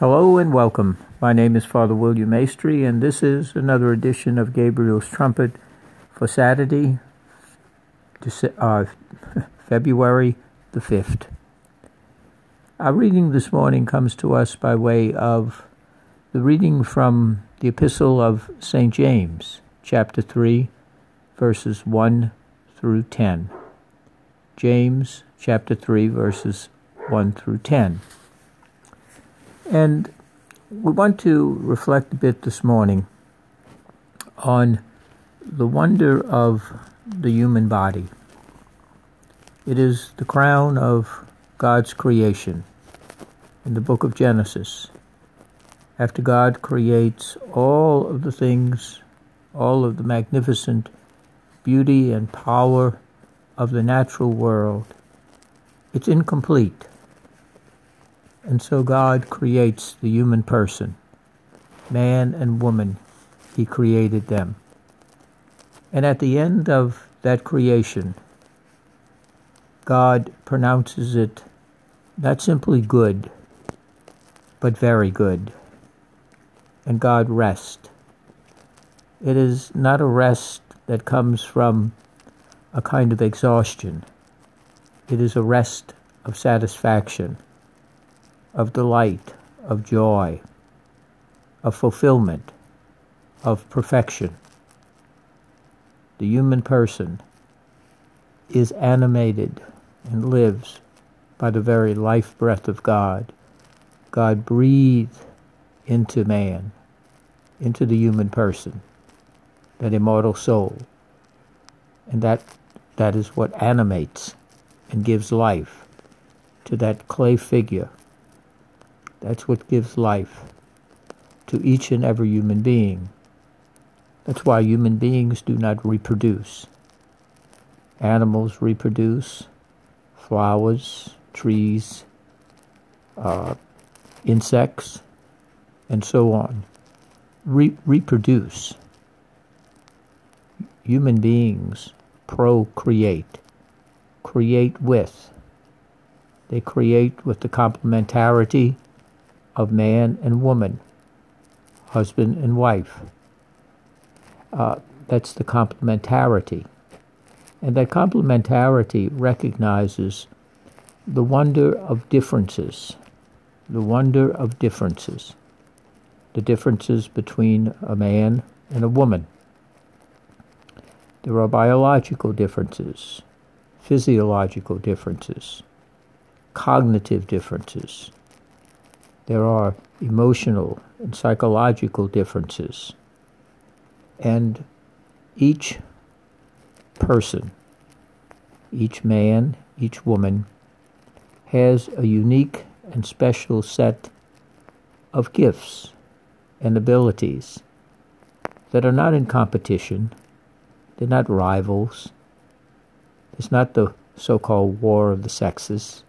Hello and welcome. My name is Father William Maestri, and this is another edition of Gabriel's Trumpet for Saturday, uh, February the 5th. Our reading this morning comes to us by way of the reading from the Epistle of St. James, chapter 3, verses 1 through 10. James, chapter 3, verses 1 through 10. And we want to reflect a bit this morning on the wonder of the human body. It is the crown of God's creation in the book of Genesis. After God creates all of the things, all of the magnificent beauty and power of the natural world, it's incomplete and so God creates the human person. Man and woman, He created them. And at the end of that creation, God pronounces it not simply good, but very good. And God rest. It is not a rest that comes from a kind of exhaustion. It is a rest of satisfaction of delight, of joy, of fulfillment, of perfection. The human person is animated and lives by the very life breath of God. God breathed into man, into the human person, that immortal soul. And that, that is what animates and gives life to that clay figure that's what gives life to each and every human being. That's why human beings do not reproduce. Animals reproduce, flowers, trees, uh, insects, and so on. Re- reproduce. Human beings procreate, create with. They create with the complementarity of man and woman, husband and wife. Uh, that's the complementarity. And that complementarity recognizes the wonder of differences, the wonder of differences, the differences between a man and a woman. There are biological differences, physiological differences, cognitive differences, there are emotional and psychological differences. And each person, each man, each woman, has a unique and special set of gifts and abilities that are not in competition, they're not rivals. It's not the so called war of the sexes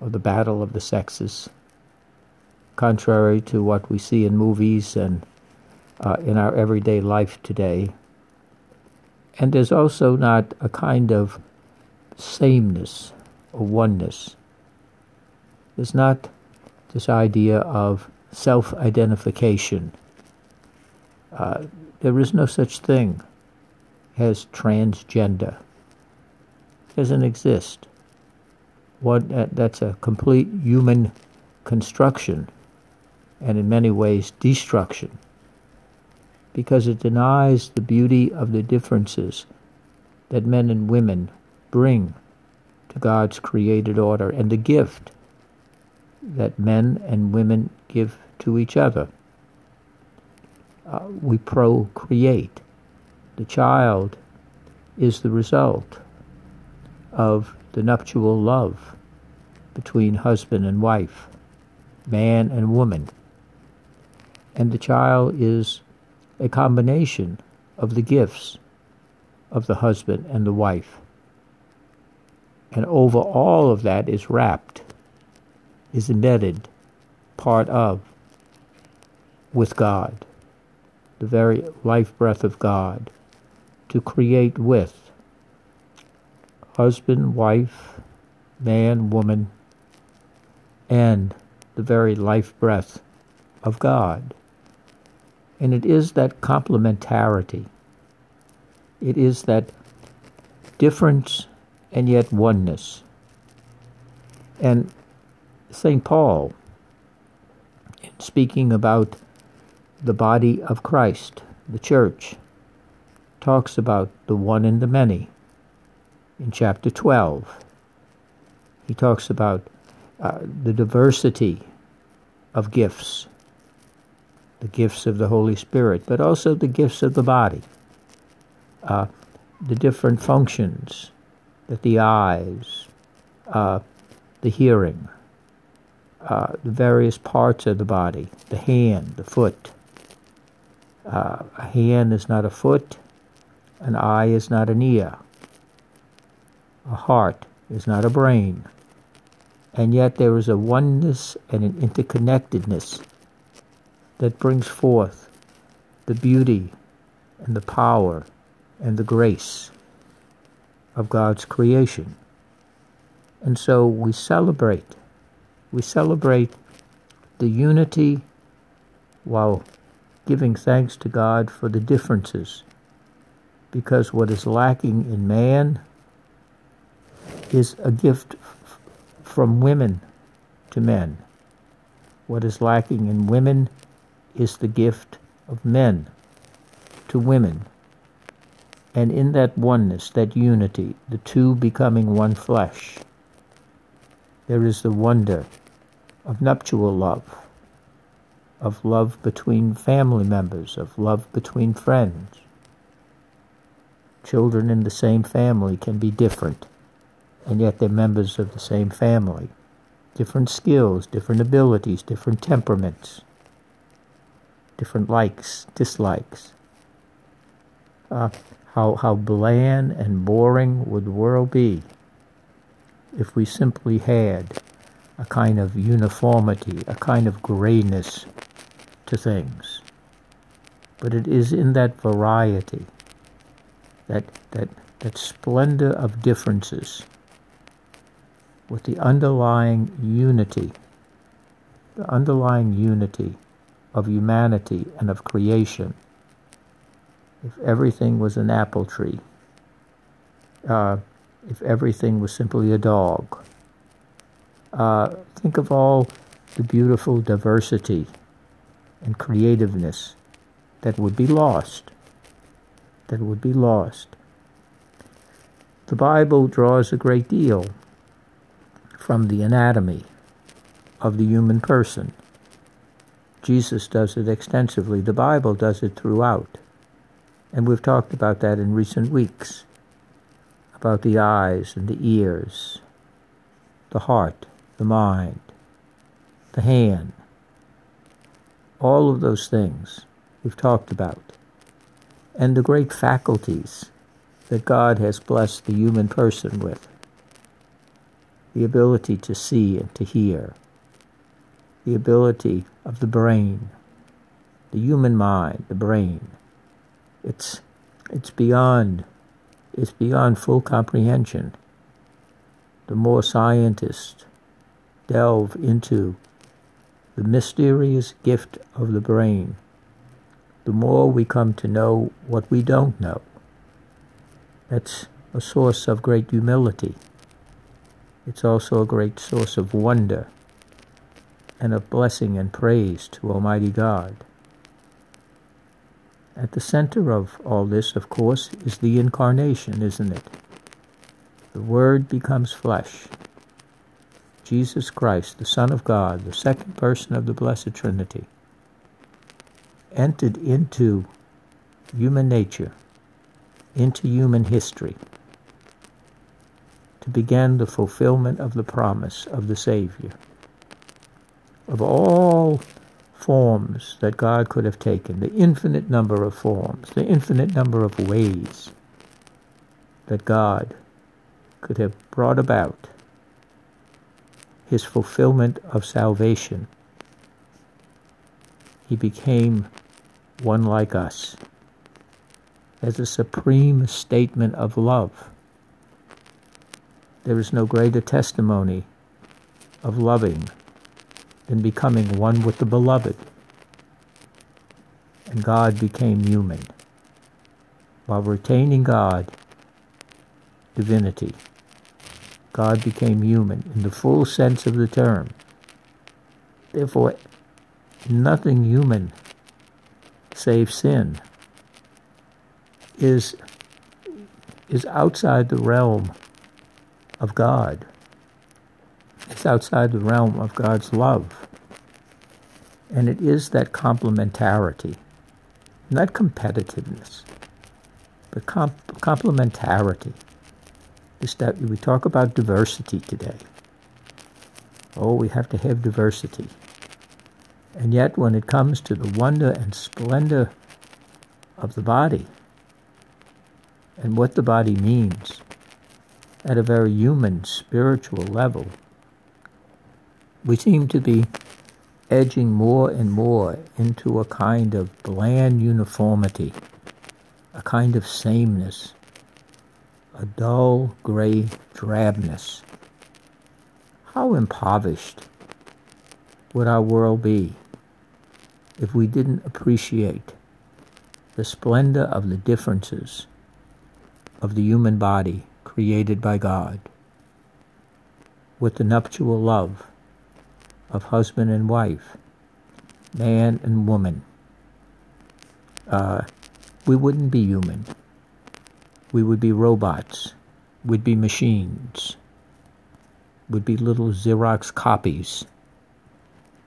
or the battle of the sexes contrary to what we see in movies and uh, in our everyday life today. And there's also not a kind of sameness or oneness. There's not this idea of self identification. Uh, there is no such thing as transgender. It doesn't exist. Uh, that's a complete human construction and in many ways destruction because it denies the beauty of the differences that men and women bring to God's created order and the gift that men and women give to each other. Uh, we procreate. The child is the result of the nuptial love between husband and wife, man and woman and the child is a combination of the gifts of the husband and the wife. And over all of that is wrapped, is embedded, part of, with God, the very life breath of God, to create with husband, wife, man, woman, and the very life breath of God. And it is that complementarity. It is that difference and yet oneness. And St. Paul, in speaking about the body of Christ, the church, talks about the one and the many. In chapter 12, he talks about uh, the diversity of gifts, the gifts of the Holy Spirit, but also the gifts of the body, uh, the different functions that the eyes, uh, the hearing, uh, the various parts of the body, the hand, the foot. Uh, a hand is not a foot, an eye is not an ear, a heart is not a brain. And yet there is a oneness and an interconnectedness that brings forth the beauty and the power and the grace of God's creation. And so we celebrate. We celebrate the unity while giving thanks to God for the differences. Because what is lacking in man is a gift from women to men. What is lacking in women is the gift of men to women. And in that oneness, that unity, the two becoming one flesh, there is the wonder of nuptial love, of love between family members, of love between friends. Children in the same family can be different, and yet they're members of the same family. Different skills, different abilities, different temperaments, different likes, dislikes. Uh, how, how bland and boring would the world be if we simply had a kind of uniformity, a kind of grayness to things. But it is in that variety, that, that, that splendor of differences, with the underlying unity, the underlying unity of humanity and of creation. If everything was an apple tree, uh, if everything was simply a dog. Uh, think of all the beautiful diversity and creativeness that would be lost. That would be lost. The Bible draws a great deal from the anatomy of the human person. Jesus does it extensively. The Bible does it throughout. And we've talked about that in recent weeks about the eyes and the ears, the heart, the mind, the hand. All of those things we've talked about. And the great faculties that God has blessed the human person with the ability to see and to hear, the ability of the brain, the human mind, the brain. It's, it's beyond it's beyond full comprehension. The more scientists delve into the mysterious gift of the brain, the more we come to know what we don't know. That's a source of great humility. It's also a great source of wonder and of blessing and praise to Almighty God. At the center of all this, of course, is the incarnation, isn't it? The Word becomes flesh. Jesus Christ, the Son of God, the second person of the Blessed Trinity, entered into human nature, into human history, to begin the fulfillment of the promise of the Savior. Of all forms that God could have taken, the infinite number of forms, the infinite number of ways that God could have brought about his fulfillment of salvation. He became one like us as a supreme statement of love. There is no greater testimony of loving than becoming one with the beloved. and God became human while retaining God, divinity. God became human in the full sense of the term. Therefore, nothing human save sin is is outside the realm of God. It's outside the realm of God's love. And it is that complementarity, not competitiveness, but comp- complementarity. This, that, we talk about diversity today. Oh, we have to have diversity. And yet, when it comes to the wonder and splendor of the body and what the body means at a very human, spiritual level, we seem to be edging more and more into a kind of bland uniformity, a kind of sameness, a dull gray drabness. How impoverished would our world be if we didn't appreciate the splendor of the differences of the human body created by God with the nuptial love of husband and wife, man and woman. Uh, we wouldn't be human. We would be robots. We'd be machines. Would be little Xerox copies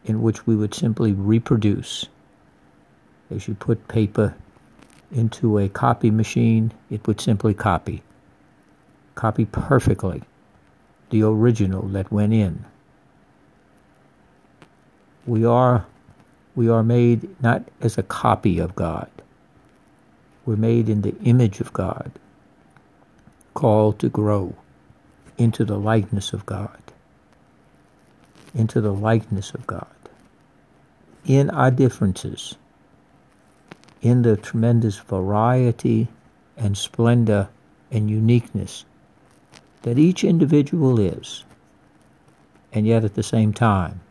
in which we would simply reproduce. As you put paper into a copy machine, it would simply copy. Copy perfectly the original that went in. We are, we are made not as a copy of God. We're made in the image of God, called to grow into the likeness of God. Into the likeness of God. In our differences, in the tremendous variety and splendor and uniqueness that each individual is, and yet at the same time,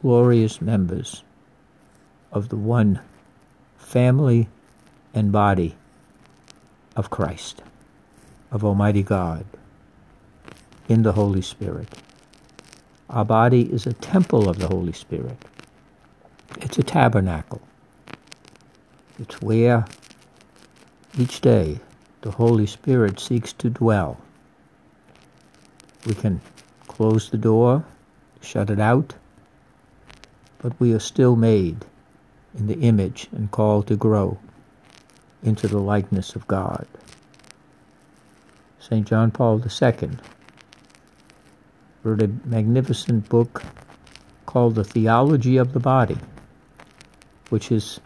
glorious members of the one family and body of Christ, of Almighty God, in the Holy Spirit. Our body is a temple of the Holy Spirit. It's a tabernacle. It's where each day the Holy Spirit seeks to dwell. We can close the door, shut it out, but we are still made in the image and called to grow into the likeness of God. St. John Paul II wrote a magnificent book called The Theology of the Body, which is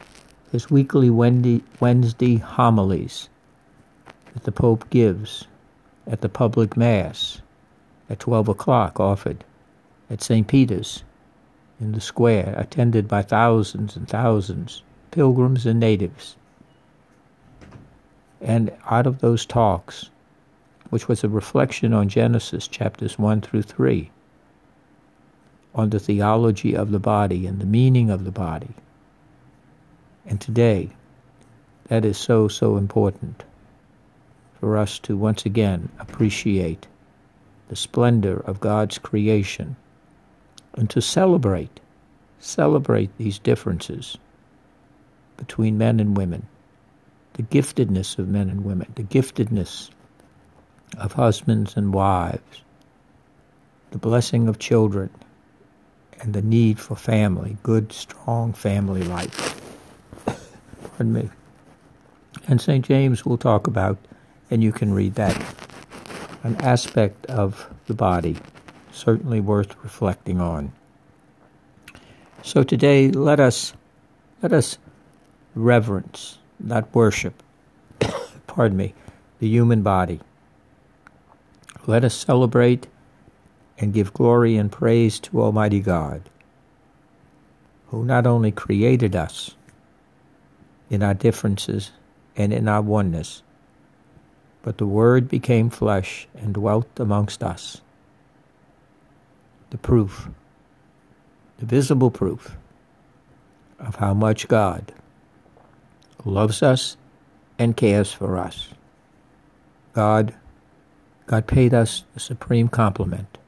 his weekly Wednesday homilies that the Pope gives at the public Mass at 12 o'clock offered at St. Peter's in the square, attended by thousands and thousands, pilgrims and natives. And out of those talks, which was a reflection on Genesis chapters 1 through 3, on the theology of the body and the meaning of the body. And today, that is so, so important for us to once again appreciate the splendor of God's creation and to celebrate, celebrate these differences between men and women, the giftedness of men and women, the giftedness of husbands and wives, the blessing of children, and the need for family, good, strong family life. Pardon me. And St. James will talk about and you can read that. An aspect of the body, certainly worth reflecting on. So today, let us let us reverence, not worship, pardon me, the human body. Let us celebrate and give glory and praise to Almighty God, who not only created us in our differences and in our oneness, but the Word became flesh and dwelt amongst us. The proof, the visible proof of how much God loves us and cares for us. God, God paid us the supreme compliment.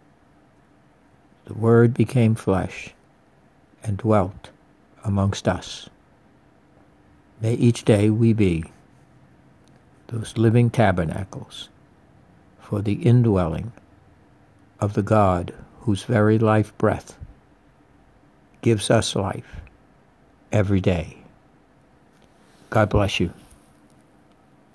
The Word became flesh and dwelt amongst us. May each day we be those living tabernacles for the indwelling of the God whose very life breath gives us life every day. God bless you.